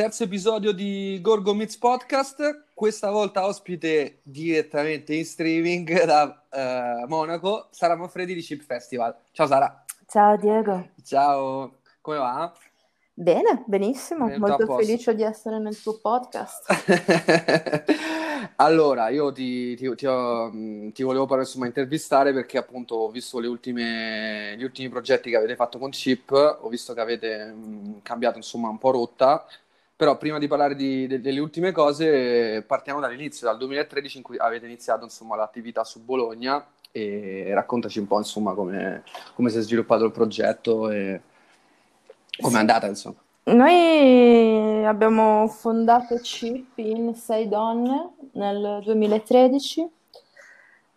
Terzo episodio di Gorgo Meets Podcast, questa volta ospite direttamente in streaming da uh, Monaco, Sara Manfredi di Chip Festival. Ciao Sara. Ciao Diego. Ciao, come va? Bene, benissimo, Bene, molto felice di essere nel tuo podcast. allora, io ti, ti, ti, ho, ti volevo però, insomma, intervistare perché appunto ho visto ultime, gli ultimi progetti che avete fatto con Chip, ho visto che avete mh, cambiato insomma un po' rotta però prima di parlare di, de, delle ultime cose, partiamo dall'inizio, dal 2013 in cui avete iniziato insomma, l'attività su Bologna e raccontaci un po' insomma come, come si è sviluppato il progetto e come è andata insomma. Noi abbiamo fondato CIP in sei donne nel 2013.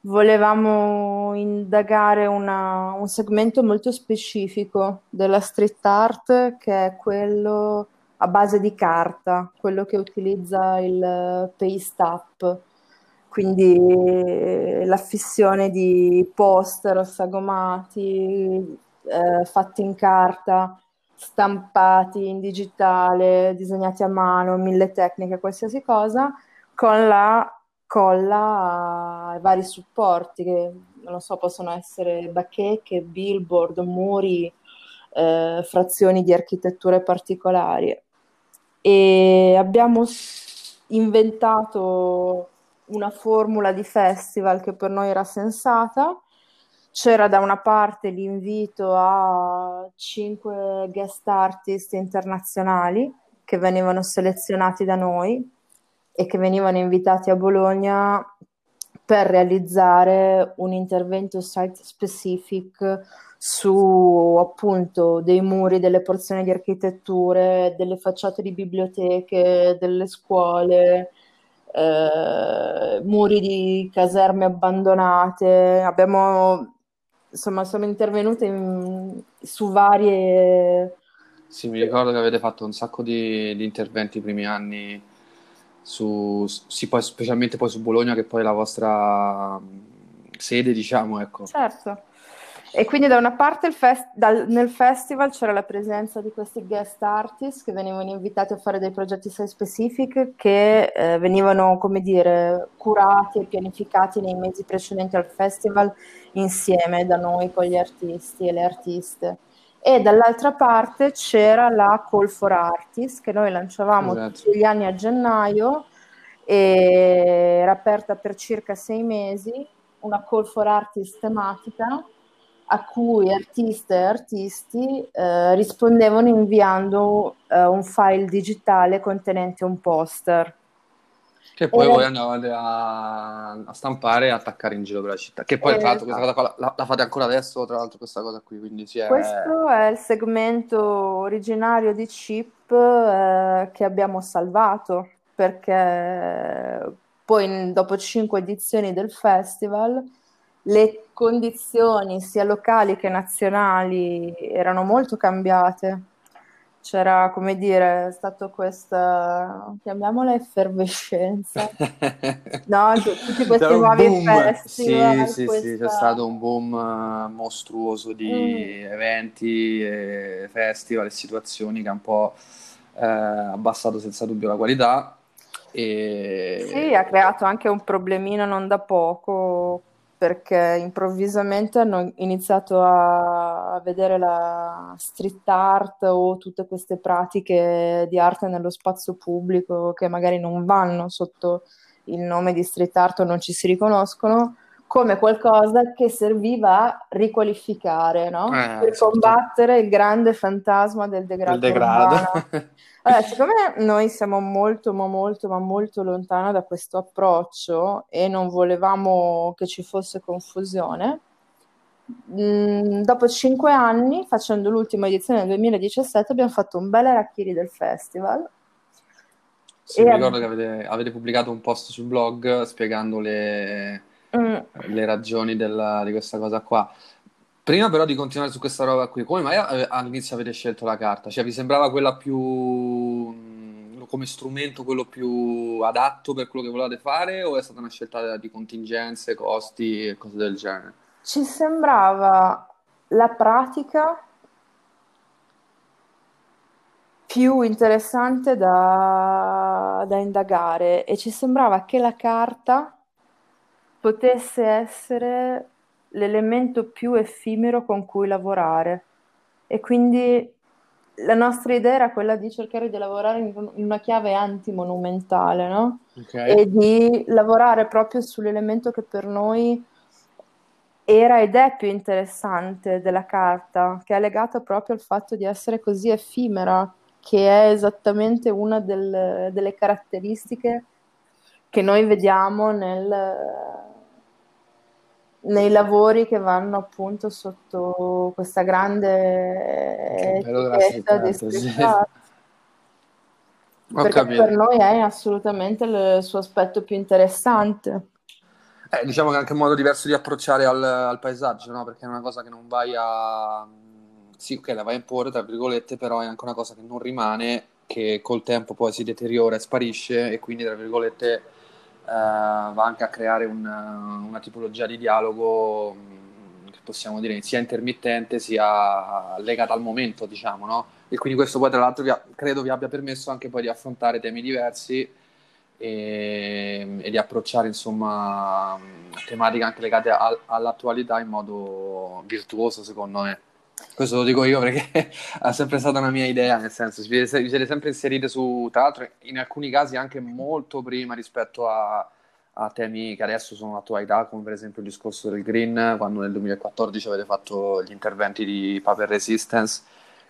Volevamo indagare una, un segmento molto specifico della street art che è quello a base di carta, quello che utilizza il paste up, quindi eh, l'affissione di poster sagomati eh, fatti in carta, stampati in digitale, disegnati a mano, mille tecniche, qualsiasi cosa, con la colla ai vari supporti che non so, possono essere bacheche, billboard, muri, eh, frazioni di architetture particolari e abbiamo inventato una formula di festival che per noi era sensata. C'era da una parte l'invito a cinque guest artist internazionali che venivano selezionati da noi e che venivano invitati a Bologna per realizzare un intervento site specific su appunto dei muri, delle porzioni di architetture, delle facciate di biblioteche, delle scuole, eh, muri di caserme abbandonate. Abbiamo insomma siamo intervenute in, su varie. Sì, mi ricordo che avete fatto un sacco di, di interventi i primi anni su, sì, poi, specialmente poi su Bologna, che poi è la vostra sede, diciamo, ecco. Certo. E quindi da una parte fest- dal, nel festival c'era la presenza di questi guest artist che venivano invitati a fare dei progetti site specific che eh, venivano, come dire, curati e pianificati nei mesi precedenti al festival insieme da noi con gli artisti e le artiste. E dall'altra parte c'era la Call for Artists che noi lanciavamo esatto. tutti gli anni a gennaio e era aperta per circa sei mesi, una Call for Artists tematica a cui artiste e artisti eh, rispondevano inviando eh, un file digitale contenente un poster. Che poi voi andavate a, a, stampare e attaccare in giro per la città. Che poi, tra l'altro, questa cosa qua la, la, fate ancora adesso, tra l'altro, questa cosa qui. Quindi sì, è... Questo è il segmento originario di Chip eh, che abbiamo salvato, perché poi, dopo cinque edizioni del festival, le condizioni sia locali che nazionali erano molto cambiate. C'era, come dire, è stato questa, chiamiamola effervescenza, no? Tutti questi nuovi boom. festival. Sì, sì, questa... sì, c'è stato un boom eh, mostruoso di mm. eventi, e festival e situazioni che ha un po' eh, abbassato senza dubbio la qualità. E... Sì, ha creato anche un problemino non da poco perché improvvisamente hanno iniziato a, vedere la street art o tutte queste pratiche di arte nello spazio pubblico che magari non vanno sotto il nome di street art o non ci si riconoscono come qualcosa che serviva a riqualificare, no? eh, per certo. combattere il grande fantasma del degrado. Degrado. Allora, siccome noi siamo molto, ma molto, ma molto lontano da questo approccio e non volevamo che ci fosse confusione, mm, dopo cinque anni, facendo l'ultima edizione nel 2017, abbiamo fatto un bel arachiri del festival. Sì, mi ricordo che avete, avete, pubblicato un post sul blog spiegando le, mm. le ragioni della, di questa cosa qua. Prima però di continuare su questa roba qui, come mai all'inizio avete scelto la carta? Cioè vi sembrava quella più mm, come strumento quello più adatto per quello che volevate fare o è stata una scelta di contingenze, costi e cose del genere? Ci sembrava la pratica più interessante da, da indagare e ci sembrava che la carta potesse essere l'elemento più effimero con cui lavorare. E quindi la nostra idea era quella di cercare di lavorare in, una chiave antimonumentale, no? Okay. E di lavorare proprio sull'elemento che per noi era ed è più interessante della carta, che è legato proprio al fatto di essere così effimera, che è esattamente una del, delle caratteristiche che noi vediamo nel, nei lavori che vanno appunto sotto questa grande etichetta di street art. Perché capito. per noi è assolutamente il suo aspetto più interessante. Eh, diciamo che è anche un modo diverso di approcciare al, al, paesaggio, no? Perché è una cosa che non vai a... Sì, ok, la vai a imporre, tra virgolette, però è anche una cosa che non rimane, che col tempo poi si deteriora e sparisce e quindi, tra virgolette, va anche a creare un, una tipologia di dialogo mm, che possiamo dire sia intermittente sia legata al momento, diciamo, no? E quindi questo poi tra l'altro vi ha, credo vi abbia permesso anche poi di affrontare temi diversi e, e di approcciare insomma tematiche anche legate al, all'attualità in modo virtuoso secondo me. Questo lo dico io perché è sempre stata una mia idea, nel senso, vi siete sempre inserite su, tra l'altro in alcuni casi anche molto prima rispetto a, a temi che adesso sono attualità, come per esempio il discorso del green, quando nel 2014 avete fatto gli interventi di Paper Resistance,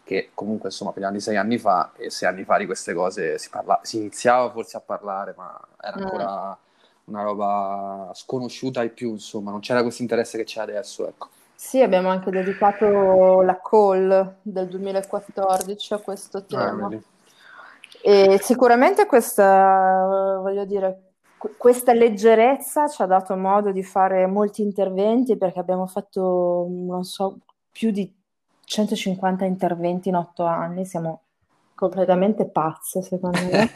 che comunque insomma parliamo di sei anni fa, e sei anni fa di queste cose si, parla- si iniziava forse a parlare, ma era mm. ancora mm. una roba sconosciuta ai più, insomma, non c'era questo interesse che c'è adesso, ecco. Sì, abbiamo anche dedicato la call del 2014 a questo ah, tema. Ah, e sicuramente questa, voglio dire, questa leggerezza ci ha dato modo di fare molti interventi perché abbiamo fatto, non so, più di 150 interventi in otto anni, siamo completamente pazze secondo me.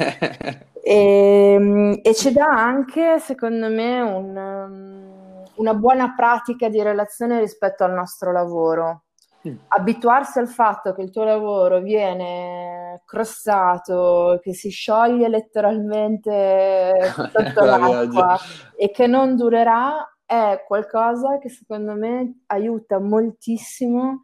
e, ehm, e, ci dà anche, secondo me, un una buona pratica di relazione rispetto al nostro lavoro. Mm. Abituarsi al fatto che il tuo lavoro viene crossato, che si scioglie letteralmente sotto l'acqua e che non durerà è qualcosa che secondo me aiuta moltissimo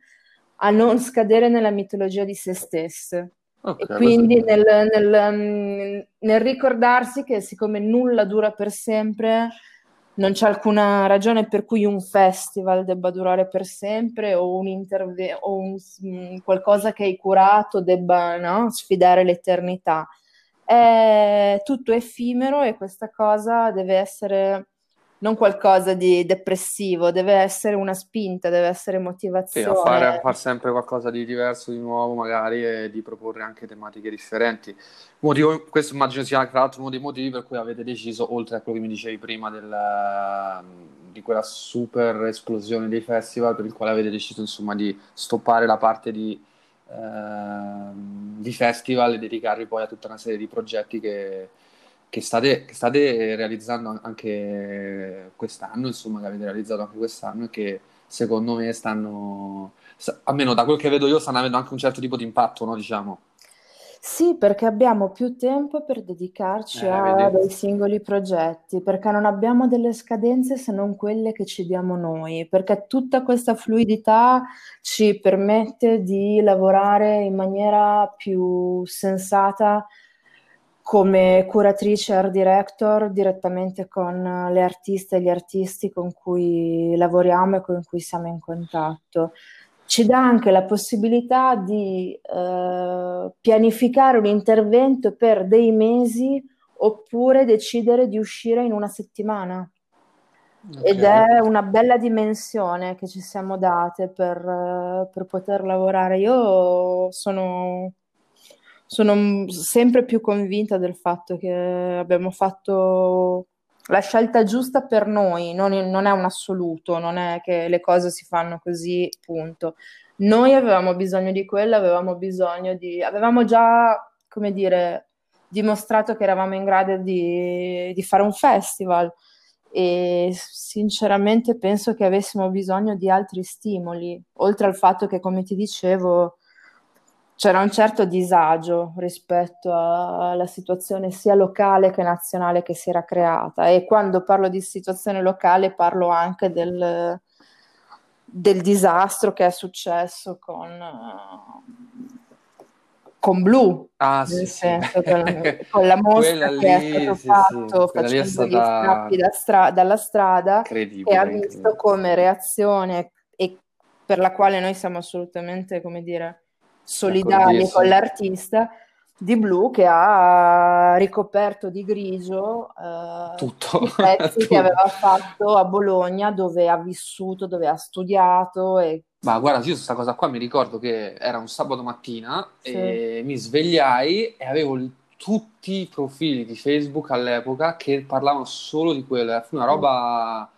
a non scadere nella mitologia di se stesse. Okay, e quindi nel, nel, nel, ricordarsi che siccome nulla dura per sempre, non c'è alcuna ragione per cui un festival debba durare per sempre o un, interve- o un mm, qualcosa che hai curato debba no, sfidare l'eternità. È tutto effimero e questa cosa deve essere non qualcosa di depressivo, deve essere una spinta, deve essere motivazione. Sì, a fare, a fare sempre qualcosa di diverso, di nuovo magari e di proporre anche tematiche differenti. Motivo, questo immagino sia tra l'altro uno dei motivi per cui avete deciso, oltre a quello che mi dicevi prima del, di quella super esplosione dei festival, per il quale avete deciso insomma di stoppare la parte di, eh, di festival e dedicarvi poi a tutta una serie di progetti che che state, che state realizzando anche quest'anno, insomma, che avete realizzato anche quest'anno e che secondo me stanno, almeno da quel che vedo io, stanno avendo anche un certo tipo di impatto, no, diciamo. Sì, perché abbiamo più tempo per dedicarci eh, a dei singoli progetti, perché non abbiamo delle scadenze se non quelle che ci diamo noi, perché tutta questa fluidità ci permette di lavorare in maniera più sensata come curatrice art director direttamente con le artiste e gli artisti con cui lavoriamo e con cui siamo in contatto. Ci dà anche la possibilità di eh, pianificare un intervento per dei mesi oppure decidere di uscire in una settimana. Okay. Ed è una bella dimensione che ci siamo date per, per poter lavorare. Io sono sono sempre più convinta del fatto che abbiamo fatto la scelta giusta per noi, non, non, è un assoluto, non è che le cose si fanno così, punto. Noi avevamo bisogno di quello, avevamo bisogno di... avevamo già, come dire, dimostrato che eravamo in grado di, di fare un festival e sinceramente penso che avessimo bisogno di altri stimoli, oltre al fatto che, come ti dicevo, c'era un certo disagio rispetto alla situazione sia locale che nazionale che si era creata e quando parlo di situazione locale parlo anche del, del disastro che è successo con, con Blu, ah, sì, senso sì. Con, con, la mostra lì, che è stato sì, fatto sì. facendo stata... gli strappi da stra- dalla strada e ha visto come reazione e per la quale noi siamo assolutamente, come dire, solidali con l'artista di blu che ha ricoperto di grigio eh, tutto, i pezzi tutto. che aveva fatto a Bologna dove ha vissuto, dove ha studiato e ma guarda, io questa cosa qua mi ricordo che era un sabato mattina sì. e mi svegliai e avevo tutti i profili di Facebook all'epoca che parlavano solo di quello. Fu una roba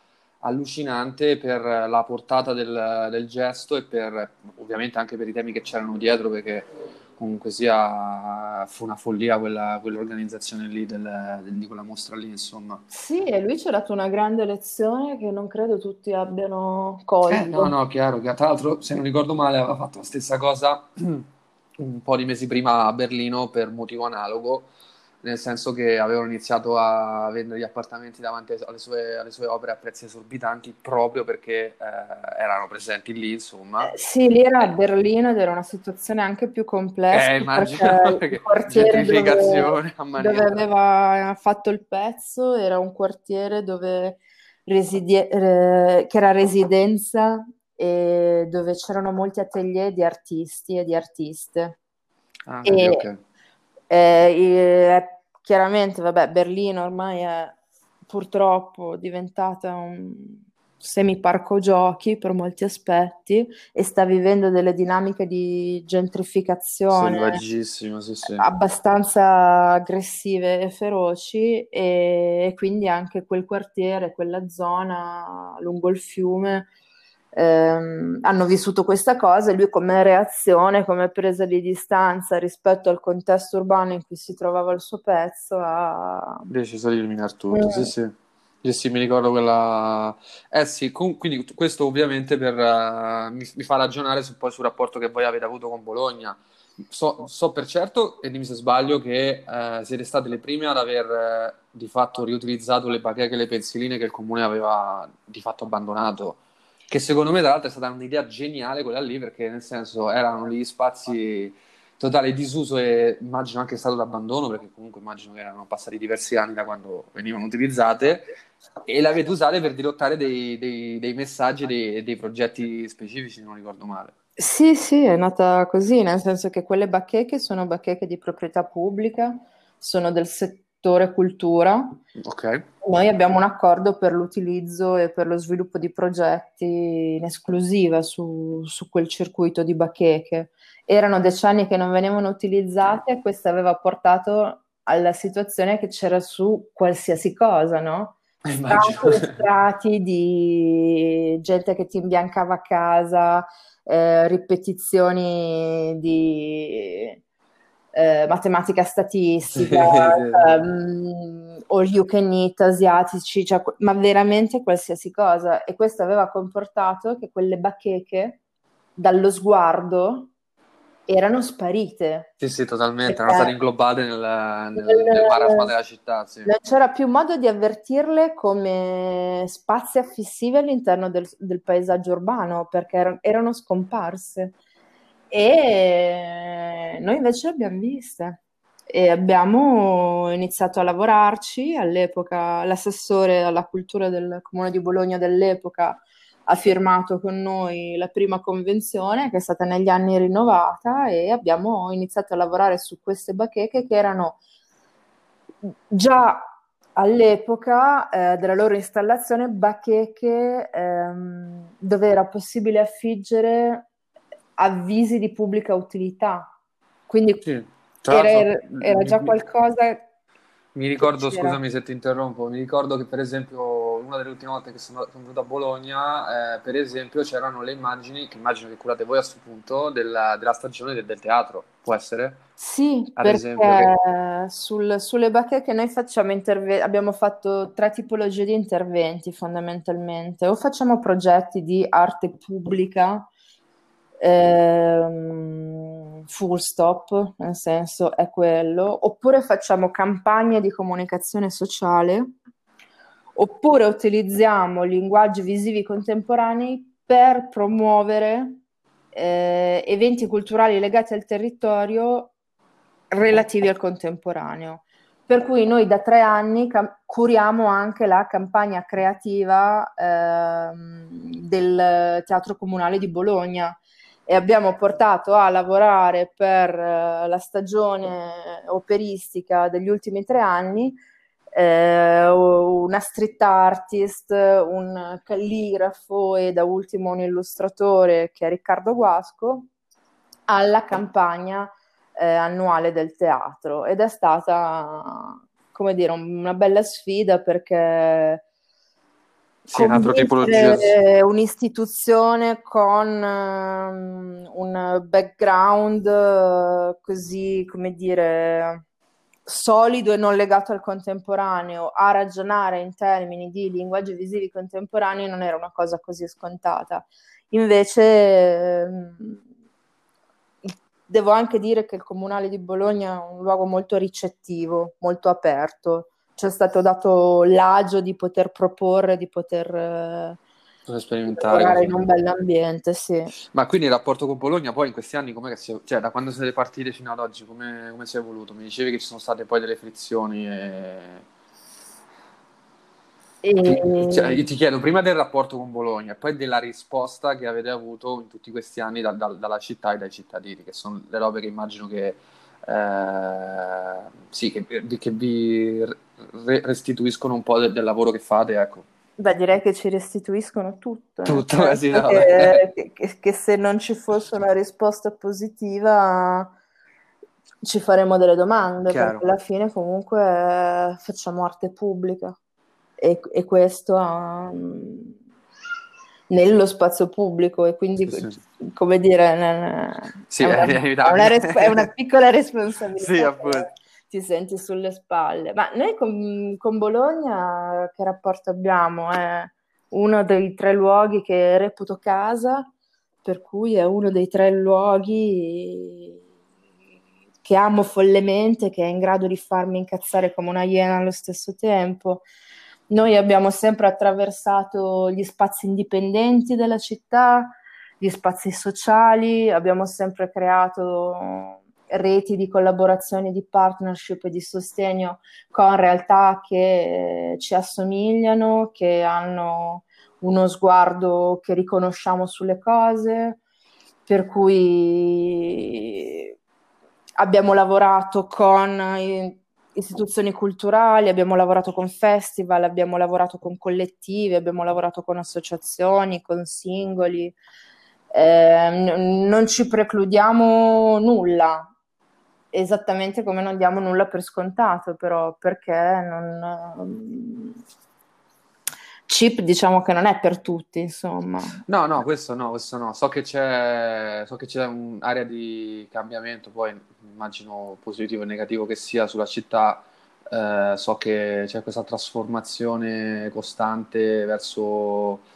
allucinante per la portata del, del, gesto e per ovviamente anche per i temi che c'erano dietro perché comunque sia fu una follia quella, quell'organizzazione lì del, del, di quella mostra lì insomma. Sì e lui ci ha dato una grande lezione che non credo tutti abbiano colto. Eh, no no chiaro che tra l'altro se non ricordo male aveva fatto la stessa cosa un po' di mesi prima a Berlino per motivo analogo nel senso che avevano iniziato a vendere gli appartamenti davanti alle sue, alle sue opere a prezzi esorbitanti proprio perché eh, erano presenti lì, insomma. Eh, sì, lì era a Berlino ed era una situazione anche più complessa. Eh, immagino perché il quartiere dove, dove, aveva fatto il pezzo era un quartiere dove residie, eh, che era residenza e dove c'erano molti atelier di artisti e di artiste. Ah, e, okay. eh, Chiaramente, vabbè, Berlino ormai è purtroppo diventata un semi-parco giochi per molti aspetti e sta vivendo delle dinamiche di gentrificazione sì, sì. abbastanza aggressive e feroci e, e quindi anche quel quartiere, quella zona lungo il fiume ehm, hanno vissuto questa cosa e lui come reazione, come presa di distanza rispetto al contesto urbano in cui si trovava il suo pezzo ha deciso di eliminare tutto, sì sì. Sì, sì, mi ricordo quella... Eh sì, con... quindi questo ovviamente per, uh, mi, mi, fa ragionare su, poi sul rapporto che voi avete avuto con Bologna. So, so per certo, e dimmi se sbaglio, che uh, siete state le prime ad aver uh, di fatto riutilizzato le bacheche e le pensiline che il comune aveva di fatto abbandonato. Che secondo me, tra l'altro, è stata un'idea geniale quella lì, perché nel senso erano gli spazi totale disuso e immagino anche stato d'abbandono, perché comunque immagino che erano passati diversi anni da quando venivano utilizzate, e le avete usate per dirottare dei, dei, dei messaggi, dei, dei progetti specifici, non ricordo male. Sì, sì, è nata così, nel senso che quelle bacheche sono bacheche di proprietà pubblica, sono del settore settore cultura. Okay. Noi abbiamo un accordo per l'utilizzo e per lo sviluppo di progetti in esclusiva su, su quel circuito di bacheche. Erano decenni che non venivano utilizzate e questo aveva portato alla situazione che c'era su qualsiasi cosa, no? Strati di gente che ti imbiancava a casa, eh, ripetizioni di eh, matematica statistica, um, all you can eat asiatici, cioè, ma veramente qualsiasi cosa. E questo aveva comportato che quelle bacheche dallo sguardo erano sparite. Sì, sì, totalmente, erano state inglobate nel, nel, nel marasma della città. Sì. Non c'era più modo di avvertirle come spazi affissivi all'interno del, del paesaggio urbano perché erano scomparse e noi invece le abbiamo viste e abbiamo iniziato a lavorarci. All'epoca l'assessore alla cultura del comune di Bologna dell'epoca ha firmato con noi la prima convenzione che è stata negli anni rinnovata e abbiamo iniziato a lavorare su queste bacheche che erano già all'epoca eh, della loro installazione bacheche ehm, dove era possibile affiggere avvisi di pubblica utilità. Quindi sì, era, era, già qualcosa. Mi ricordo, scusami se ti interrompo, mi ricordo che per esempio una delle ultime volte che sono, sono venuto a Bologna, eh, per esempio c'erano le immagini, che immagino che curate voi a questo punto, della, della stagione del, del, teatro, può essere? Sì, Ad perché esempio, che... sul, sulle bacheche noi facciamo interve- abbiamo fatto tre tipologie di interventi fondamentalmente, o facciamo progetti di arte pubblica, ehm, full stop, nel senso è quello, oppure facciamo campagne di comunicazione sociale, oppure utilizziamo linguaggi visivi contemporanei per promuovere eh, eventi culturali legati al territorio relativi al contemporaneo. Per cui noi da tre anni cam- curiamo anche la campagna creativa ehm, del Teatro Comunale di Bologna e abbiamo portato a lavorare per eh, la stagione operistica degli ultimi tre anni eh, una street artist, un calligrafo e da ultimo un illustratore che è Riccardo Guasco alla campagna eh, annuale del teatro. Ed è stata come dire una bella sfida perché sì, un'istituzione con um, un background uh, così come dire solido e non legato al contemporaneo a ragionare in termini di linguaggi visivi contemporanei non era una cosa così scontata. Invece ehm, devo anche dire che il Comunale di Bologna è un luogo molto ricettivo, molto aperto. Ci è stato dato l'agio di poter proporre, di poter eh, sperimentare in un bell'ambiente, sì. Ma quindi il rapporto con Bologna poi in questi anni, com'è che si è, cioè da quando siete partiti fino ad oggi, come, come si è evoluto? Mi dicevi che ci sono state poi delle frizioni e... E... Cioè, io ti chiedo prima del rapporto con Bologna e poi della risposta che avete avuto in tutti questi anni da, da, dalla città e dai cittadini, che sono le robe che immagino che, eh, sì, che, che vi re- restituiscono un po' del, del lavoro che fate. Ecco. Beh, direi che ci restituiscono tutto. Tutto, cioè, sì, no, che, che, che, se non ci fosse una risposta positiva ci faremo delle domande, Chiaro. perché alla fine comunque facciamo arte pubblica e, e questo um, nello spazio pubblico e quindi, sì, sì. come dire, sì, è, una, è, una, è, una, piccola responsabilità. Sì, appunto ti senti sulle spalle. Ma noi con, con Bologna che rapporto abbiamo? È uno dei tre luoghi che reputo casa, per cui è uno dei tre luoghi che amo follemente, che è in grado di farmi incazzare come una iena allo stesso tempo. Noi abbiamo sempre attraversato gli spazi indipendenti della città, gli spazi sociali, abbiamo sempre creato reti di collaborazione, di partnership e di sostegno con realtà che eh, ci assomigliano, che hanno uno sguardo che riconosciamo sulle cose, per cui abbiamo lavorato con istituzioni culturali, abbiamo lavorato con festival, abbiamo lavorato con collettivi, abbiamo lavorato con associazioni, con singoli. Eh, non ci precludiamo nulla, esattamente come non diamo nulla per scontato, però perché non... Chip diciamo che non è per tutti, insomma. No, no, questo no, questo no. So che c'è, so che c'è un'area di cambiamento, poi immagino positivo e negativo che sia sulla città. Eh, so che c'è questa trasformazione costante verso...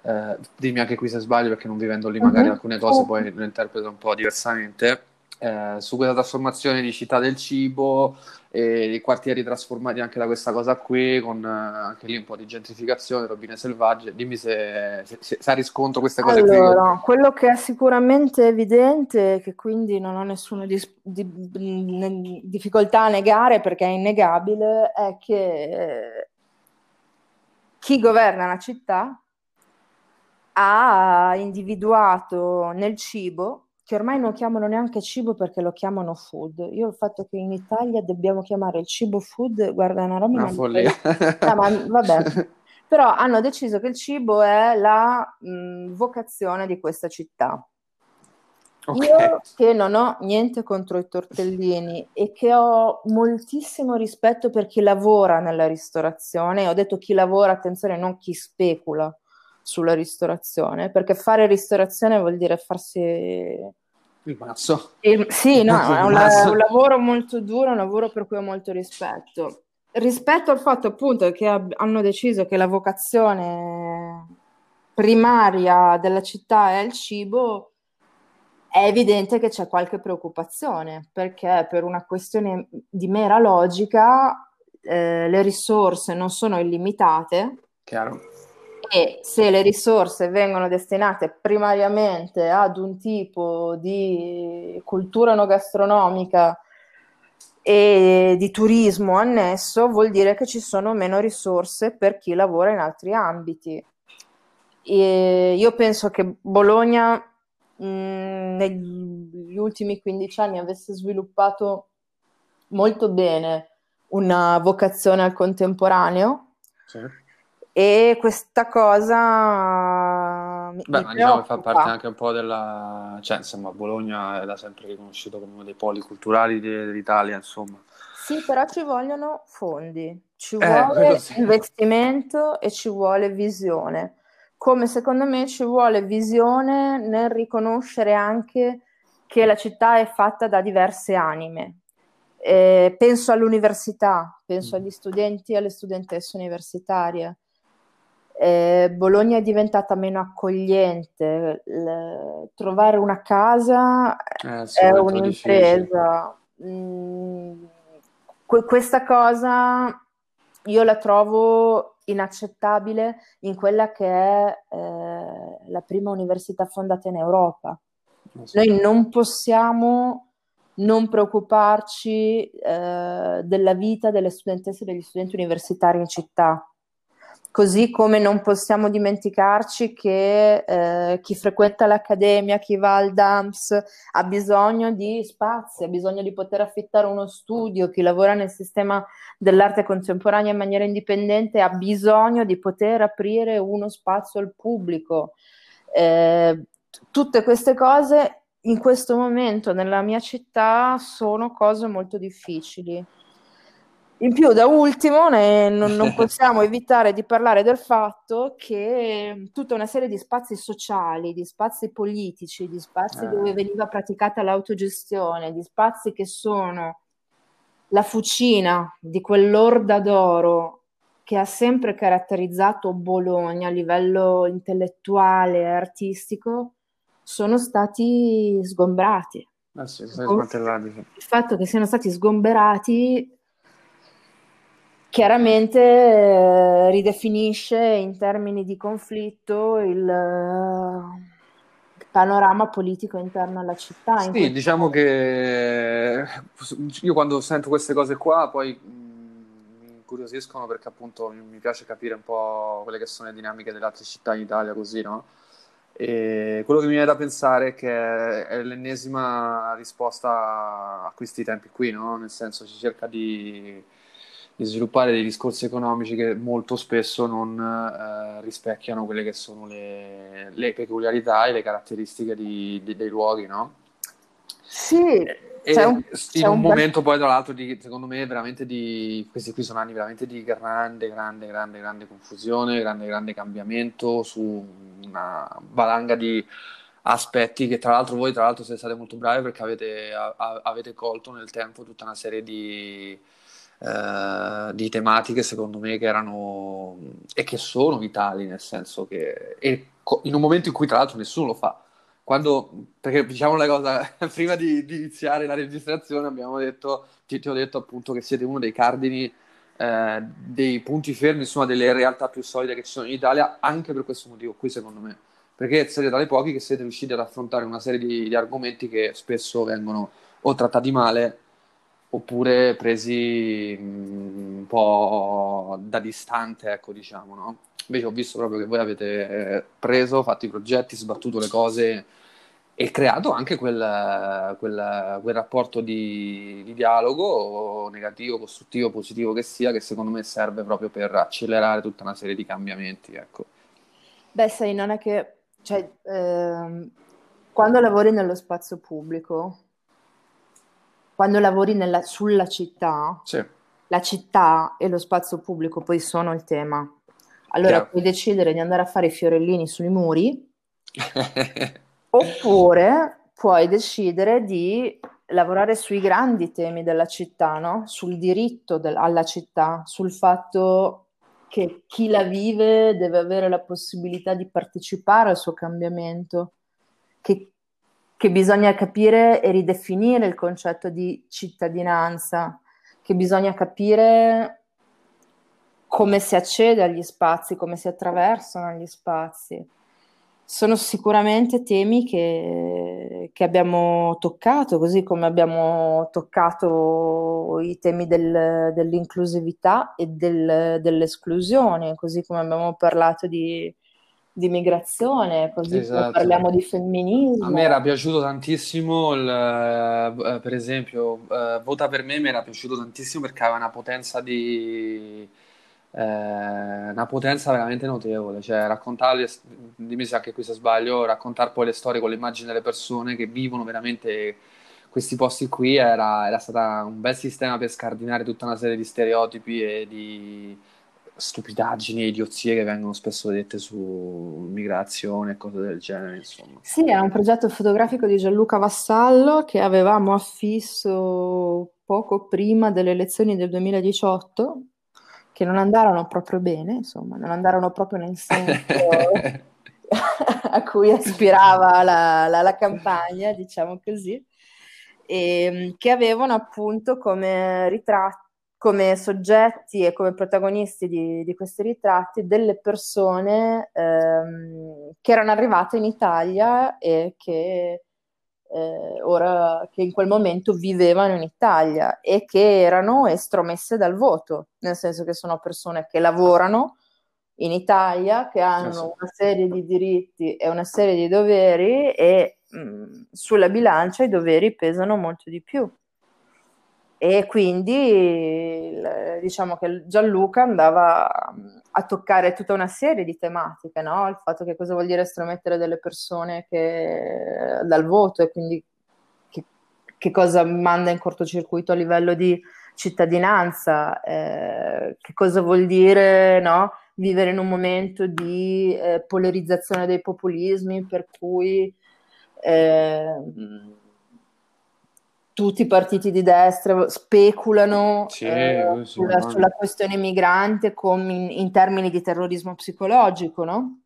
Eh, dimmi anche qui se sbaglio perché non vivendo lì magari uh-huh. alcune cose poi lo interpreto un po' diversamente eh, su questa trasformazione di città del cibo e i quartieri trasformati anche da questa cosa qui, con eh, anche lì un po' di gentrificazione, robine selvagge. Dimmi se, se, se, se riscontro queste cose allora, qui. quello che è sicuramente evidente, che quindi non ho nessuna dis- di, di, difficoltà a negare perché è innegabile, è che eh, chi governa la città ha individuato nel cibo che ormai non chiamano neanche cibo perché lo chiamano food. Io il fatto che in Italia dobbiamo chiamare il cibo food, guarda, è una roba... Una follia. No, ma vabbè. Però hanno deciso che il cibo è la mh, vocazione di questa città. Okay. Io che non ho niente contro i tortellini e che ho moltissimo rispetto per chi lavora nella ristorazione, ho detto chi lavora, attenzione, non chi specula sulla ristorazione, perché fare ristorazione vuol dire farsi... Il mazzo. Il... Sì, no, è un, la... un, lavoro molto duro, un lavoro per cui ho molto rispetto. Rispetto al fatto appunto che ab- hanno deciso che la vocazione primaria della città è il cibo, è evidente che c'è qualche preoccupazione, perché per una questione di mera logica eh, le risorse non sono illimitate. Chiaro. E se le risorse vengono destinate primariamente ad un tipo di cultura no gastronomica e di turismo annesso, vuol dire che ci sono meno risorse per chi lavora in altri ambiti. E io penso che Bologna mh, negli ultimi 15 anni avesse sviluppato molto bene una vocazione al contemporaneo sì. E questa cosa Beh, ma diciamo fa parte anche un po' della cioè insomma Bologna è da sempre riconosciuto come uno dei poli culturali dell'Italia insomma sì però ci vogliono fondi ci eh, vuole sì. investimento e ci vuole visione come secondo me ci vuole visione nel riconoscere anche che la città è fatta da diverse anime. Eh, penso all'università, penso agli studenti e alle studentesse universitarie. Eh, Bologna è diventata meno accogliente, L- trovare una casa eh, è un'impresa. Mm, que- questa cosa io la trovo inaccettabile in quella che è eh, la prima università fondata in Europa. Noi non possiamo non preoccuparci eh, della vita delle studentesse e degli studenti universitari in città. Così come non possiamo dimenticarci che eh, chi frequenta l'accademia, chi va al DAMS, ha bisogno di spazi, ha bisogno di poter affittare uno studio, chi lavora nel sistema dell'arte contemporanea in maniera indipendente ha bisogno di poter aprire uno spazio al pubblico. Eh, tutte queste cose in questo momento nella mia città sono cose molto difficili. In più, da ultimo, ne, non, non, possiamo evitare di parlare del fatto che tutta una serie di spazi sociali, di spazi politici, di spazi eh. dove veniva praticata l'autogestione, di spazi che sono la fucina di quell'orda d'oro che ha sempre caratterizzato Bologna a livello intellettuale e artistico, sono stati sgombrati. Ah, sì, il fatto che siano stati sgomberati chiaramente eh, ridefinisce in termini di conflitto il, il panorama politico interno alla città. Sì, diciamo modo. che io quando sento queste cose qua poi mi incuriosiscono perché appunto mi piace capire un po' quelle che sono le dinamiche delle altre città in Italia così, no? E quello che mi viene da pensare è che è l'ennesima risposta a questi tempi qui, no? Nel senso si cerca di di sviluppare dei discorsi economici che molto spesso non eh, rispecchiano quelle che sono le, le, peculiarità e le caratteristiche di, di, dei luoghi, no? Sì, c'è un, in un, un momento poi tra l'altro di, secondo me veramente di questi qui sono anni veramente di grande grande grande grande confusione grande grande cambiamento su una valanga di aspetti che tra l'altro voi tra l'altro siete state molto bravi perché avete, a, avete colto nel tempo tutta una serie di eh, di tematiche secondo me che erano e che sono vitali nel senso che in un momento in cui tra l'altro nessuno lo fa. Quando perché diciamo la cosa prima di, di iniziare la registrazione abbiamo detto ti, ti, ho detto appunto che siete uno dei cardini eh, dei punti fermi insomma delle realtà più solide che ci sono in Italia anche per questo motivo qui secondo me. Perché siete tra i pochi che siete riusciti ad affrontare una serie di, di argomenti che spesso vengono o trattati male oppure presi un po' da distante, ecco, diciamo, no? Invece ho visto proprio che voi avete eh, preso, fatto i progetti, sbattuto le cose e creato anche quel, quel, quel rapporto di, di, dialogo negativo, costruttivo, positivo che sia, che secondo me serve proprio per accelerare tutta una serie di cambiamenti, ecco. Beh, sai, non è che... Cioè, ehm, quando lavori nello spazio pubblico, quando lavori nella, sulla città, sì. la città e lo spazio pubblico poi sono il tema. Allora Chiaro. puoi decidere di andare a fare i fiorellini sui muri, oppure puoi decidere di lavorare sui grandi temi della città, no? sul diritto del, alla città, sul fatto che chi la vive deve avere la possibilità di partecipare al suo cambiamento, che che bisogna capire e ridefinire il concetto di cittadinanza, che bisogna capire come si accede agli spazi, come si attraversano gli spazi. Sono sicuramente temi che, che abbiamo toccato, così come abbiamo toccato i temi del, dell'inclusività e del, dell'esclusione, così come abbiamo parlato di, di migrazione, così esatto. parliamo di femminismo. A me era piaciuto tantissimo, il, eh, per esempio, eh, Vota per me mi era piaciuto tantissimo perché aveva una potenza di... Eh, una potenza veramente notevole, cioè raccontare, dimmi se anche qui se sbaglio, raccontare poi le storie con l'immagine delle persone che vivono veramente questi posti qui era, era stato un bel sistema per scardinare tutta una serie di stereotipi e di, stupidaggini e idiozie che vengono spesso dette su migrazione e cose del genere, insomma. Sì, era un progetto fotografico di Gianluca Vassallo che avevamo affisso poco prima delle elezioni del 2018, che non andarono proprio bene, insomma, non andarono proprio nel senso a cui aspirava la, la, la campagna, diciamo così, e ehm, che avevano appunto come ritratto come soggetti e come protagonisti di, di questi ritratti delle persone ehm, che erano arrivate in Italia e che eh, ora che in quel momento vivevano in Italia e che erano estromesse dal voto, nel senso che sono persone che lavorano in Italia, che hanno una serie di diritti e una serie di doveri e mh, sulla bilancia i doveri pesano molto di più. E quindi diciamo che Gianluca andava a toccare tutta una serie di tematiche, no? Il fatto che cosa vuol dire estromettere delle persone che, dal voto e quindi che, che, cosa manda in cortocircuito a livello di cittadinanza, eh, che cosa vuol dire no? vivere in un momento di eh, polarizzazione dei populismi per cui eh, tutti i partiti di destra speculano sì, eh, sulla, sulla, questione migrante con, in, in, termini di terrorismo psicologico, no?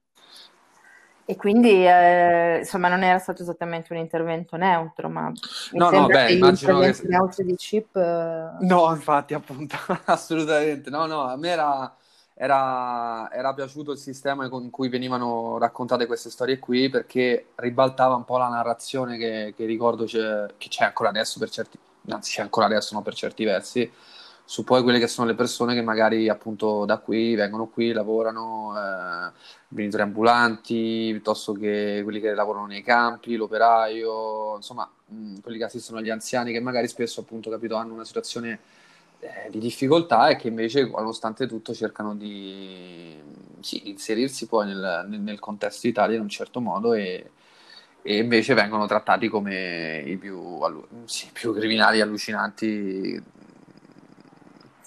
E quindi, eh, insomma, non era stato esattamente un intervento neutro, ma no, no, beh, immagino che... neutri di chip... Eh... No, infatti, appunto, assolutamente. No, no, a me era era, era, piaciuto il sistema con cui venivano raccontate queste storie qui perché ribaltava un po' la narrazione che, che ricordo c'è, che c'è ancora adesso per certi anzi c'è ancora adesso no per certi versi su poi quelle che sono le persone che magari appunto da qui vengono qui, lavorano, eh, venditori ambulanti, piuttosto che quelli che lavorano nei campi, l'operaio, insomma, mh, quelli che assistono agli anziani che magari spesso appunto capito hanno una situazione eh, di difficoltà e che invece, nonostante tutto, cercano di sì, inserirsi poi nel, nel, contesto Italia in un certo modo e, e invece vengono trattati come i più, sì, più criminali allucinanti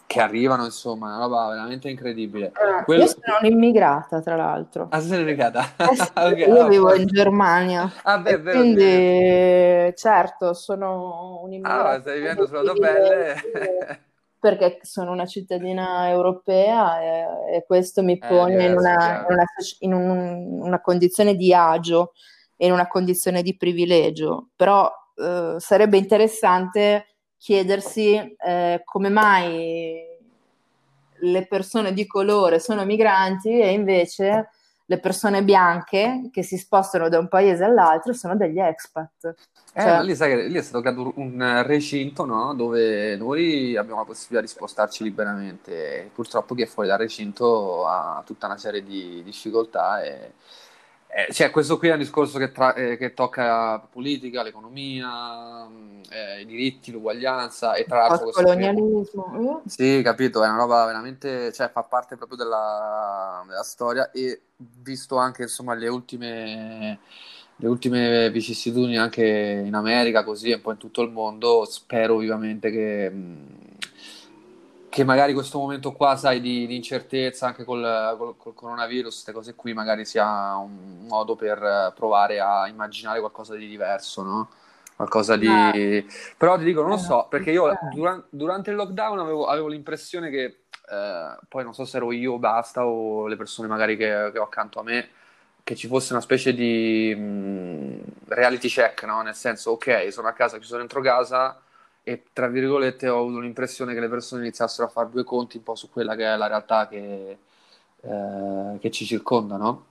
che arrivano, insomma, una roba veramente incredibile. Eh, Quello... Io sono un'immigrata, tra l'altro. Ah, sei un'immigrata? Eh sì, okay, io vivo in Germania. Ah, beh, vero, quindi, vero. certo, sono un'immigrata. Ah, stai vivendo sulla tua pelle perché sono una cittadina europea e, e questo mi eh, pone eh, in, una, in, una, in un, una, condizione di agio e in una condizione di privilegio. Però eh, sarebbe interessante chiedersi eh, come mai le persone di colore sono migranti e invece le persone bianche che si spostano da un paese all'altro sono degli expat. Eh, cioè... lì, sai lì è stato creato un recinto no? dove noi abbiamo la possibilità di spostarci liberamente. Purtroppo chi è fuori dal recinto ha tutta una serie di difficoltà e eh, cioè, questo qui è un discorso che, tra- eh, che tocca la politica, l'economia, eh, i diritti, l'uguaglianza e tra l'altro... Il colonialismo. Eh? Sì, capito, è una roba veramente, cioè fa parte proprio della, della storia e visto anche insomma le ultime, le ultime vicissitudini anche in America, così e un po' in tutto il mondo, spero vivamente che... Mh, che magari questo momento qua, sai, di, di incertezza anche col, col, col, coronavirus, queste cose qui, magari sia un modo per provare a immaginare qualcosa di diverso, no? Qualcosa di... Eh. Però ti dico, non lo so, perché io eh. durante, durante il lockdown avevo, avevo l'impressione che, eh, poi non so se ero io o basta, o le persone magari che, che ho accanto a me, che ci fosse una specie di mh, reality check, no? Nel senso, ok, sono a casa, chiuso dentro casa e tra virgolette ho avuto l'impressione che le persone iniziassero a fare due conti un po' su quella che è la realtà che, eh, che ci circonda, no?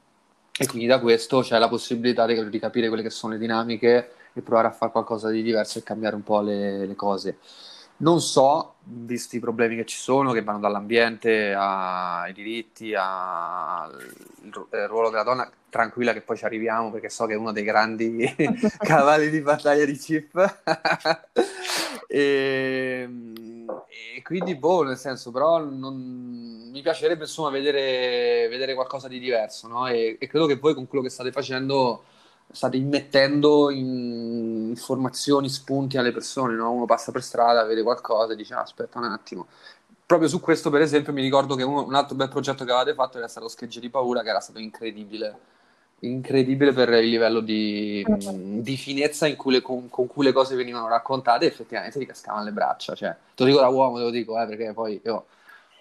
E quindi da questo c'è la possibilità di, di, capire quelle che sono le dinamiche e provare a fare qualcosa di diverso e cambiare un po' le, le cose. Non so, visti i problemi che ci sono, che vanno dall'ambiente ai diritti, al ruolo della donna, tranquilla che poi ci arriviamo perché so che è uno dei grandi cavalli di battaglia di Chip. e, e, quindi, boh, nel senso, però non, mi piacerebbe insomma vedere, vedere qualcosa di diverso, no? E, e credo che voi con quello che state facendo state immettendo in informazioni, spunti alle persone, no? Uno passa per strada, vede qualcosa e dice, ah, aspetta un attimo. Proprio su questo, per esempio, mi ricordo che uno, un altro bel progetto che avevate fatto era stato Schegge di Paura, che era stato incredibile. Incredibile per il livello di, mm. di finezza cui le, con, con, cui le cose venivano raccontate, effettivamente ti cascavano le braccia. Cioè, te lo dico da uomo, te lo dico, eh, perché poi io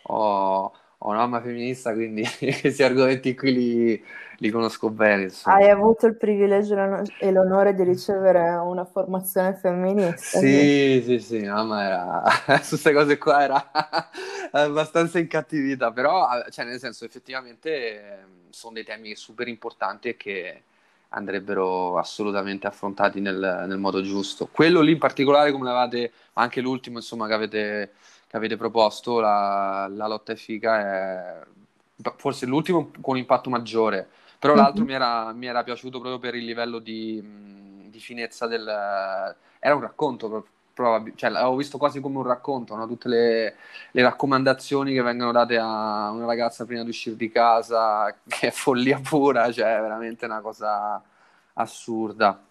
ho, ho una mamma femminista, quindi questi argomenti qui li, li conosco bene. Insomma. Hai avuto il privilegio e l'onore di ricevere una formazione femminista. Sì, sì, sì, mamma era su queste cose qua era abbastanza incattivita, però, cioè, nel senso, effettivamente sono dei temi super importanti e che andrebbero assolutamente affrontati nel, nel modo giusto. Quello lì in particolare, come l'avete, anche l'ultimo, insomma, che avete che avete proposto, la, la lotta è figa, è forse l'ultimo con impatto maggiore, però mm-hmm. l'altro mi era, mi era, piaciuto proprio per il livello di, di finezza del... era un racconto, probab- cioè l'avevo visto quasi come un racconto, no? tutte le, le, raccomandazioni che vengono date a una ragazza prima di uscire di casa, che è follia pura, cioè veramente una cosa assurda.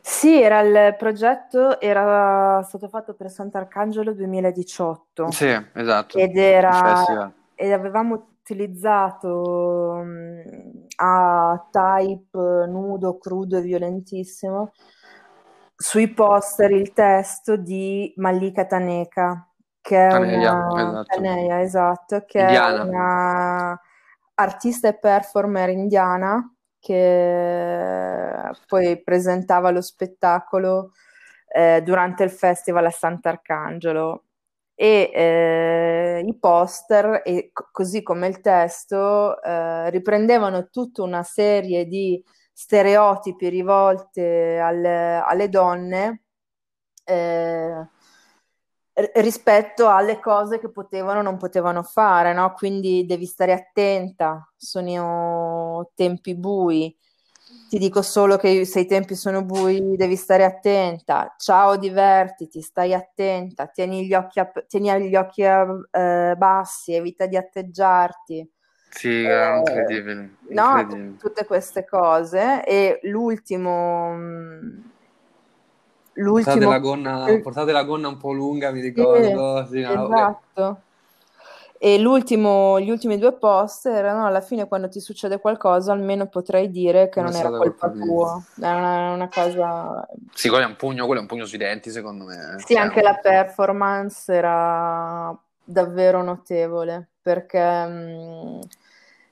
Sì, era il progetto era stato fatto per Sant'Arcangelo 2018 Sì, esatto. ed era ed avevamo utilizzato mh, a type nudo, crudo e violentissimo sui poster il testo di Malika Taneka, che è Taneia, una esatto. Taneia, esatto, che è Indiana. una artista e performer indiana che poi presentava lo spettacolo eh, durante il festival a Sant'Arcangelo e eh, i poster, e c- così come il testo, eh, riprendevano tutta una serie di stereotipi rivolte alle, alle donne eh, rispetto alle cose che potevano o non potevano fare, no? Quindi devi stare attenta, sono tempi bui. Ti dico solo che se i tempi sono bui devi stare attenta. Ciao, divertiti, stai attenta, tieni gli occhi, a, tieni gli occhi a, eh, bassi, evita di atteggiarti. Sì, è Eh, incredibile, no, incredibile. tutte queste cose. E l'ultimo, mm, Portate l'ultimo la gonna, portate la gonna un po' lunga, mi sì, ricordo. Sì, no, ok. esatto. E l'ultimo, gli ultimi due post erano alla fine quando ti succede qualcosa, almeno potrai dire che Non non era colpa tua. È una, una cosa. Sì, quello è un pugno, quello è un pugno sui denti, secondo me. eh. Sì, Cioè, anche la un- performance era davvero notevole perché mh,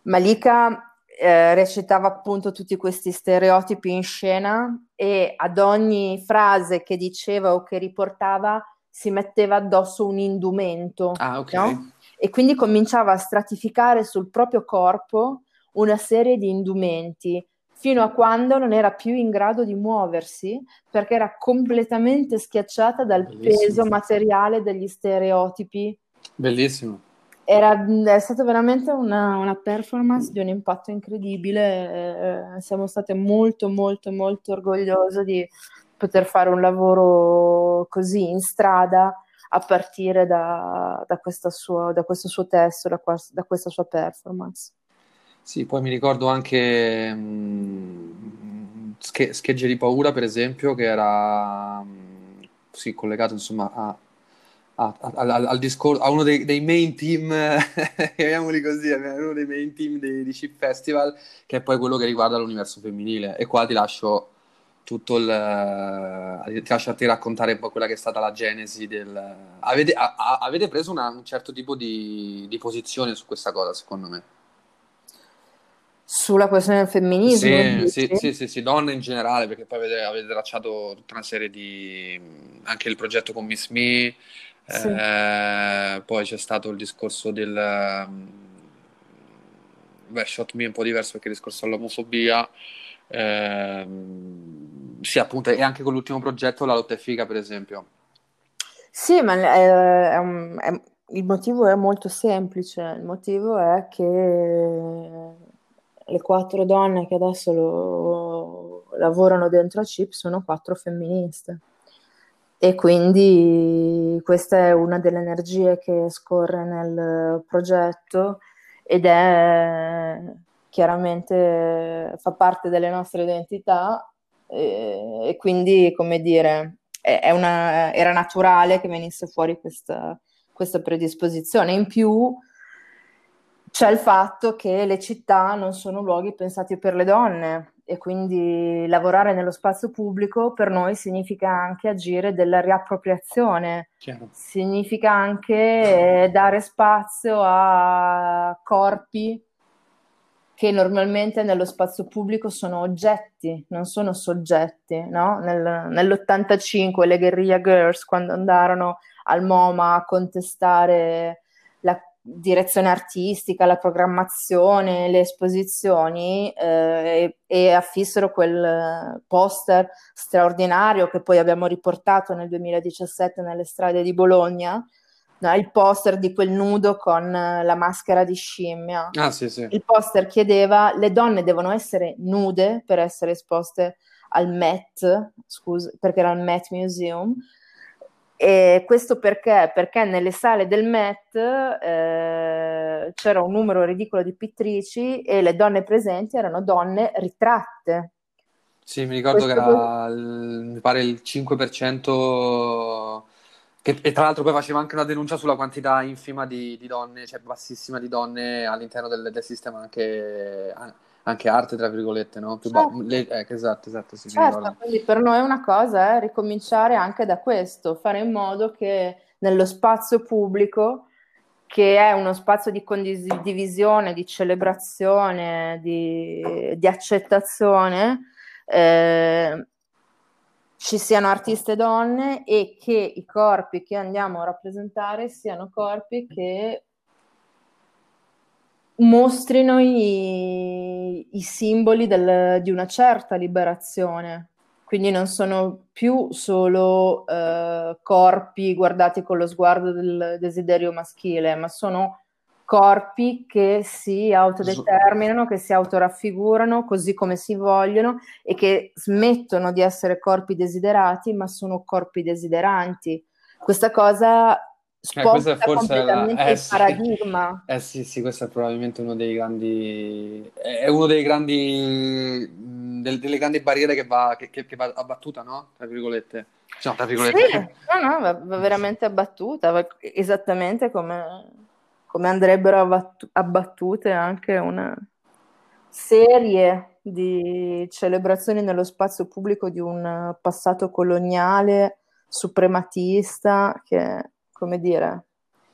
Malika eh, recitava appunto tutti questi stereotipi in scena e ad ogni frase che diceva o che riportava si metteva addosso un indumento, Ah, ok. no? E quindi cominciava a stratificare sul proprio corpo una serie di indumenti fino a quando non era più in grado di muoversi perché era completamente schiacciata dal peso Bellissimo. materiale degli stereotipi. Bellissimo. Era, è stata veramente una, una performance di un impatto incredibile. eh, siamo state molto, molto, molto orgogliose di poter fare un lavoro così in strada a partire da, da, sua, da questo suo testo, da, da questa sua performance. Sì, poi mi ricordo anche mm, Sche- Schegge di paura, per esempio, che era mm, sì, collegato insomma a, a- a- al, discorso, a uno dei, dei main team, chiamiamoli così, uno dei main team di Chip Festival, che è poi quello che riguarda l'universo femminile. E qua ti lascio tutto il, eh, ti lascio a te raccontare un po' quella che è stata la genesi del... Avete, a- a- avete preso una- un certo tipo di, di posizione su questa cosa, secondo me. Sulla questione del femminismo? Sì, sì, sì, sì, sì, donne in generale, perché poi avete, avete tracciato tutta una serie di... anche il progetto con Miss Me, Sì. eh, poi c'è stato il discorso del... Beh, Shot Me è un po' diverso perché il discorso dell'omofobia, ehm, sì, appunto, e anche con l'ultimo progetto la lotta è figa, per esempio. Sì, ma è- è un- è- il motivo è molto semplice. Il motivo è che le quattro donne che adesso lo- lavorano dentro a CIP sono quattro femministe. E quindi questa è una delle energie che scorre nel progetto ed è chiaramente fa parte delle nostre identità e, e quindi, come dire, una, era naturale che venisse fuori questa, questa predisposizione. In più c'è il fatto che le città non sono luoghi pensati per le donne e quindi lavorare nello spazio pubblico per noi significa anche agire della riappropriazione, Chiaro. significa anche eh, dare spazio a corpi che normalmente nello spazio pubblico sono oggetti, non sono soggetti, no? Nel, nell'85 le Guerrilla Girls, quando andarono al MoMA a contestare la direzione artistica, la programmazione, le esposizioni eh, e, e affissero quel poster straordinario che poi abbiamo riportato nel 2017 nelle strade di Bologna, no? il poster di quel nudo con la maschera di scimmia. Ah, sì, sì. Il poster chiedeva le donne devono essere nude per essere esposte al Met, scusa, perché era il Met Museum. E questo perché? Perché nelle sale del Met eh, c'era un numero ridicolo di pittrici e le donne presenti erano donne ritratte. Sì, mi ricordo Questo che era, il- mi pare, il 5%, che, e tra l'altro poi faceva anche una denuncia sulla quantità infima di, di donne, cioè bassissima di donne all'interno del, del sistema, anche, anche arte, tra virgolette, no? Più ba- Certo. le- eh, esatto, esatto, sì, Certo, quindi per noi una cosa è ricominciare anche da questo, fare in modo che nello spazio pubblico, che è uno spazio di condivisione, di celebrazione, di, di accettazione, eh, ci siano artiste donne e che i corpi che andiamo a rappresentare siano corpi che mostrino i, i simboli del- di una certa liberazione. Quindi non sono più solo eh, corpi guardati con lo sguardo del desiderio maschile, ma sono corpi che si autodeterminano, che si autoraffigurano così come si vogliono e che smettono di essere corpi desiderati, ma sono corpi desideranti. Questa cosa Eh, sposta forse la... completamente Eh il sì, paradigma. eh sì, sì, questo è probabilmente uno dei grandi... è uno dei grandi... mh, del- delle grandi barriere che va, che, che- che va abbattuta, no? Tra virgolette. No, tra Sì, virgolette. no, no, va, va veramente abbattuta, va esattamente come, come andrebbero abbattu- abbattute anche una serie di celebrazioni nello spazio pubblico di un passato coloniale, suprematista, che, come dire,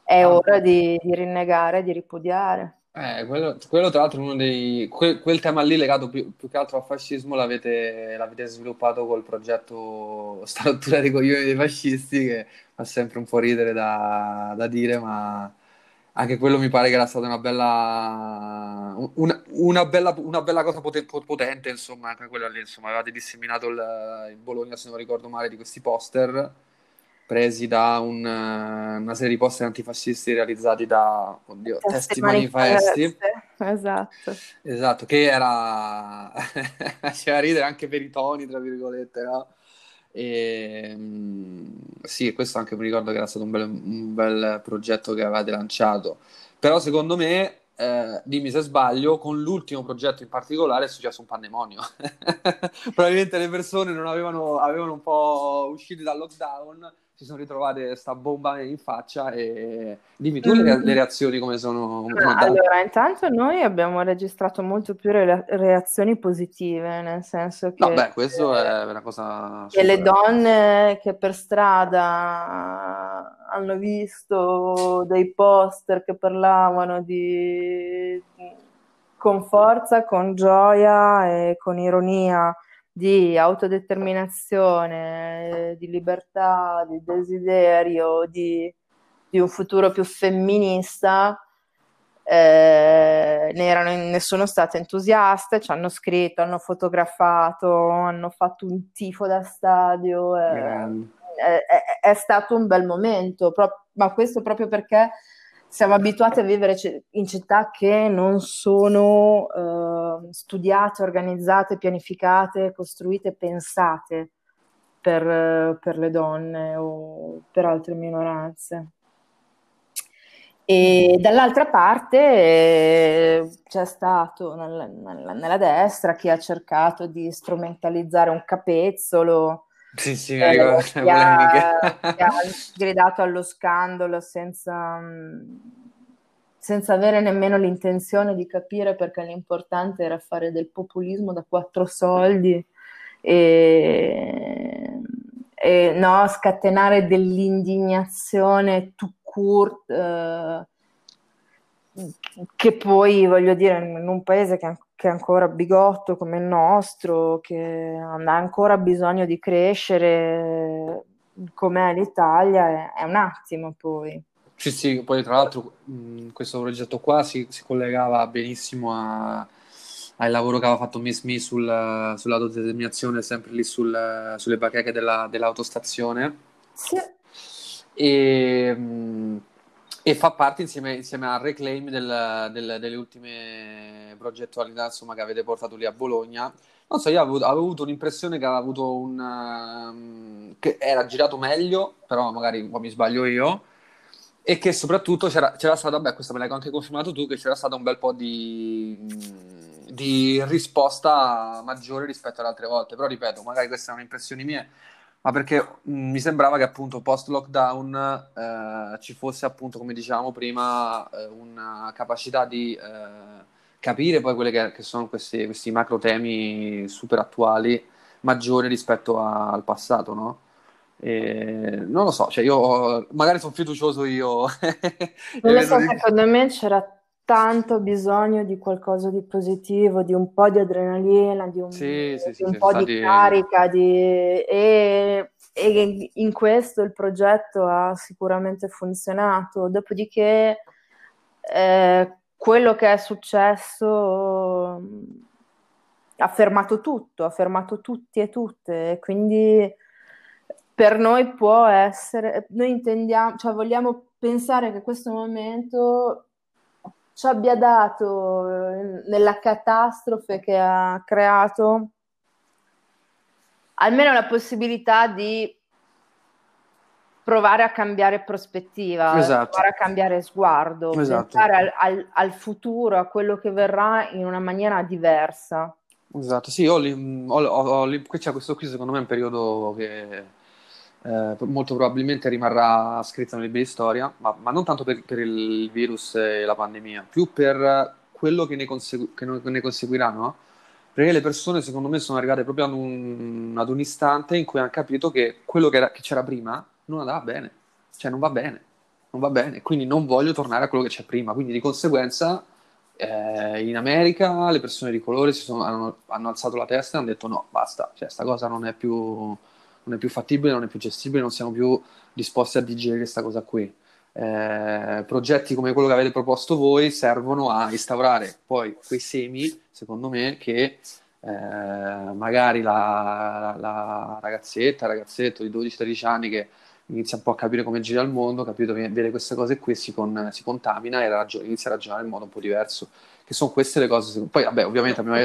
è Ah, ora di, di rinnegare, di ripudiare. Eh, quello, quello tra l'altro è uno dei... que- quel tema lì legato più, più che altro al fascismo l'avete l'avete sviluppato col progetto Sta rottura dei coglioni dei fascisti che fa sempre un po' ridere da, da dire, ma anche quello mi pare che era stata una bella, una, una bella, una bella cosa pote- potente, insomma, anche quella lì, insomma, avevate disseminato il, in Bologna, se non ricordo male, di questi poster presi da un, eh, una serie di poster antifascisti realizzati da, oddio, Testi Testi Manifesti. esatto. Esatto, che era faceva ridere anche per i toni, tra virgolette, no? E, mm, sì, questo anche mi ricordo che era stato un bel, un bel progetto che avevate lanciato. Però secondo me, eh, dimmi se sbaglio, con l'ultimo progetto in particolare è successo un pandemonio. Probabilmente le persone non avevano, avevano un po' usciti dal lockdown, si sono ritrovate sta bomba in faccia e dimmi tu le, Mm. le reazioni come sono, come sono allora, intanto noi abbiamo registrato molto più re- reazioni positive, nel senso che, beh, questo è una cosa che le super. donne che per strada hanno visto dei poster che parlavano di con forza, con gioia e con ironia di autodeterminazione, di libertà, di desiderio, di, di un futuro più femminista, eh, ne, erano, ne sono state entusiaste, ci hanno scritto, hanno fotografato, hanno fatto un tifo da stadio. Eh, è, è, è, stato un bel momento, pro- ma questo proprio perché siamo abituati a vivere in città che non sono eh, studiate, organizzate, pianificate, costruite, pensate per, per le donne o per altre minoranze. E dall'altra parte eh, c'è stato nel, nel, nella destra chi ha cercato di strumentalizzare un capezzolo, sì, sì, mi ricordo eh, che, ha, che ha gridato allo scandalo senza, senza avere nemmeno l'intenzione di capire perché l'importante era fare del populismo da quattro soldi e, e no, scatenare dell'indignazione tout court, eh, che poi voglio dire in un paese che, che, è ancora bigotto come il nostro, che ha ancora bisogno di crescere come l'Italia, è, è un attimo poi. Sì, sì, poi tra l'altro mh, questo progetto qua si, si collegava benissimo a, al lavoro che aveva fatto Miss Me sul, sull'autodeterminazione, sempre lì sul, sulle bacheche della, dell'autostazione. Sì. E, mh, e fa parte insieme, insieme al reclaim del, del, delle ultime progettualità insomma, che avete portato lì a Bologna. Non so, io avevo, avevo avuto un'impressione che aveva avuto un... Um, che era girato meglio, però magari un po' mi sbaglio io e che soprattutto c'era, c'era stato, beh, questo me l'hai anche confermato tu, che c'era stato un bel po' di, di risposta maggiore rispetto alle altre volte. Però ripeto, magari queste sono impressioni mie, ma perché mh, mi sembrava che appunto post lockdown eh, ci fosse appunto, come dicevamo prima, eh, una capacità di eh, capire poi quelli che, che, sono questi, questi macro temi super attuali maggiori rispetto a, al passato, no? E non lo so, cioè io magari sono fiducioso io. non lo so, secondo me c'era tanto bisogno di qualcosa di positivo, di un po' di adrenalina, di un, sì, sì, di, un po' di carica, di... E, e, in questo il progetto ha sicuramente funzionato. Dopodiché eh, quello che è successo ha fermato tutto, ha fermato tutti e tutte, quindi per noi può essere, noi intendiamo, cioè vogliamo pensare che questo momento ci abbia dato eh, nella catastrofe che ha creato almeno la possibilità di provare a cambiare prospettiva, esatto. provare a cambiare sguardo, esatto. pensare al, al, al, futuro, a quello che verrà in una maniera diversa. Esatto, sì, ho, ho, ho, ho c'è questo qui secondo me è un periodo che eh, molto probabilmente rimarrà scritto nei libri di storia, ma, ma non tanto per, per, il virus e la pandemia, più per quello che ne, consegu- che ne conseguirà, no? Perché le persone, secondo me, sono arrivate proprio ad un, ad un istante in cui hanno capito che quello che, era, che, c'era prima non andava bene, cioè non va bene, non va bene, quindi non voglio tornare a quello che c'è prima. Quindi di conseguenza eh, in America le persone di colore sono, hanno, hanno, alzato la testa e hanno detto no, basta, cioè sta cosa non è più non è più fattibile, non è più gestibile, non siamo più disposti a digerire questa cosa qui. Eh, progetti come quello che avete proposto voi servono a instaurare poi quei semi, secondo me, che eh, magari la, la, la ragazzetta, ragazzetto di 12-13 anni che inizia un po' a capire come gira il mondo, capito, vede queste cose qui, si, con, si contamina e ragion- inizia a ragionare in modo un po' diverso che sono queste le cose. Poi, vabbè, ovviamente abbiamo...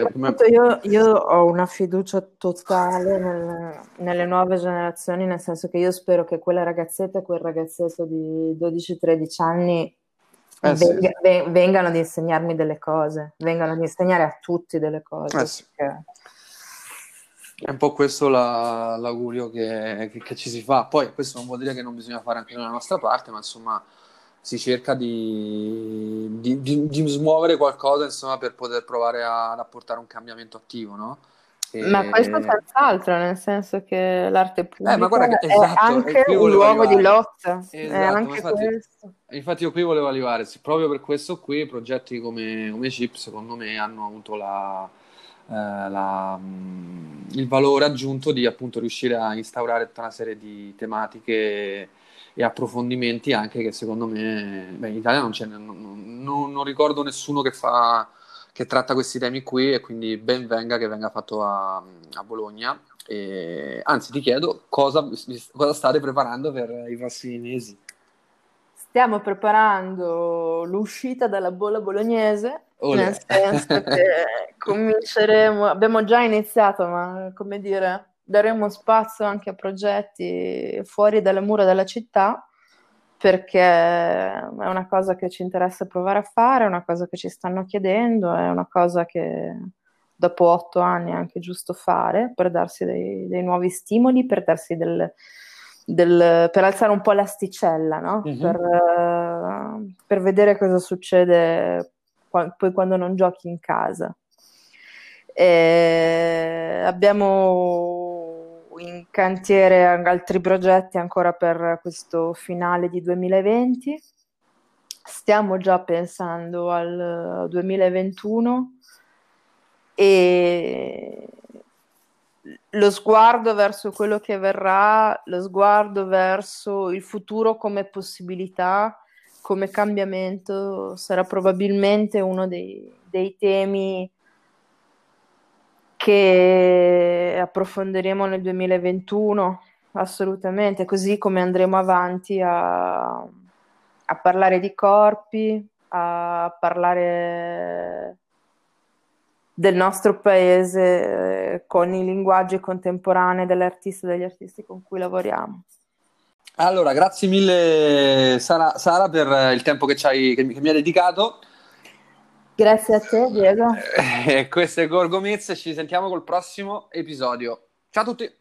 io, io, ho una fiducia totale nel, nelle nuove generazioni, nel senso che io spero che quella ragazzetta e quel ragazzetto di 12-13 anni eh, venga, sì. vengano ad insegnarmi delle cose, vengano ad insegnare a tutti delle cose. Eh, sì. È un po' questo la, l'augurio che, che, che, ci si fa. Poi questo non vuol dire che non bisogna fare anche nella nostra parte, ma insomma si cerca di, di, di, di smuovere qualcosa insomma, per poter provare a, ad apportare un cambiamento attivo, no? E... Ma questo senz'altro, nel senso che l'arte pubblica eh, guarda che, esatto, è anche un luogo arrivare. di lotta. Esatto, infatti, infatti, io qui volevo arrivare, proprio per questo qui, progetti come, come Chip secondo me hanno avuto la, eh, la, mm, il valore aggiunto di appunto riuscire a instaurare tutta una serie di tematiche e approfondimenti anche che secondo me beh, in Italia non, c'è, non, non, non ricordo nessuno che fa che tratta questi temi qui e quindi ben venga che venga fatto a, a Bologna. E, anzi, ti chiedo cosa, cosa, state preparando per i prossimi mesi. Stiamo preparando l'uscita dalla bolla bolognese, Olè. nel senso che cominceremo, abbiamo già iniziato, ma come dire, daremo spazio anche a progetti fuori dalle mura della città perché è una cosa che ci interessa provare a fare, è una cosa che ci stanno chiedendo, è una cosa che dopo otto anni è anche giusto fare per darsi dei, dei nuovi stimoli, per, darsi del, del, per alzare un po' l'asticella, no? mm-hmm. per, uh, per, vedere cosa succede qua, poi quando non giochi in casa. E abbiamo in cantiere altri progetti ancora per questo finale di 2020. Stiamo già pensando al 2021 e lo sguardo verso quello che verrà, lo sguardo verso il futuro come possibilità, come cambiamento, sarà probabilmente uno dei, dei temi che approfondiremo nel 2021, assolutamente, così come andremo avanti a, a parlare di corpi, a parlare del nostro paese eh, con i linguaggi contemporanei delle artiste e degli artisti con cui lavoriamo. Allora, grazie mille Sara, Sara per il tempo che, che, che mi hai dedicato. Grazie a te, Diego. Eh, questo è Gorgo Mez, ci sentiamo col prossimo episodio. Ciao a tutti!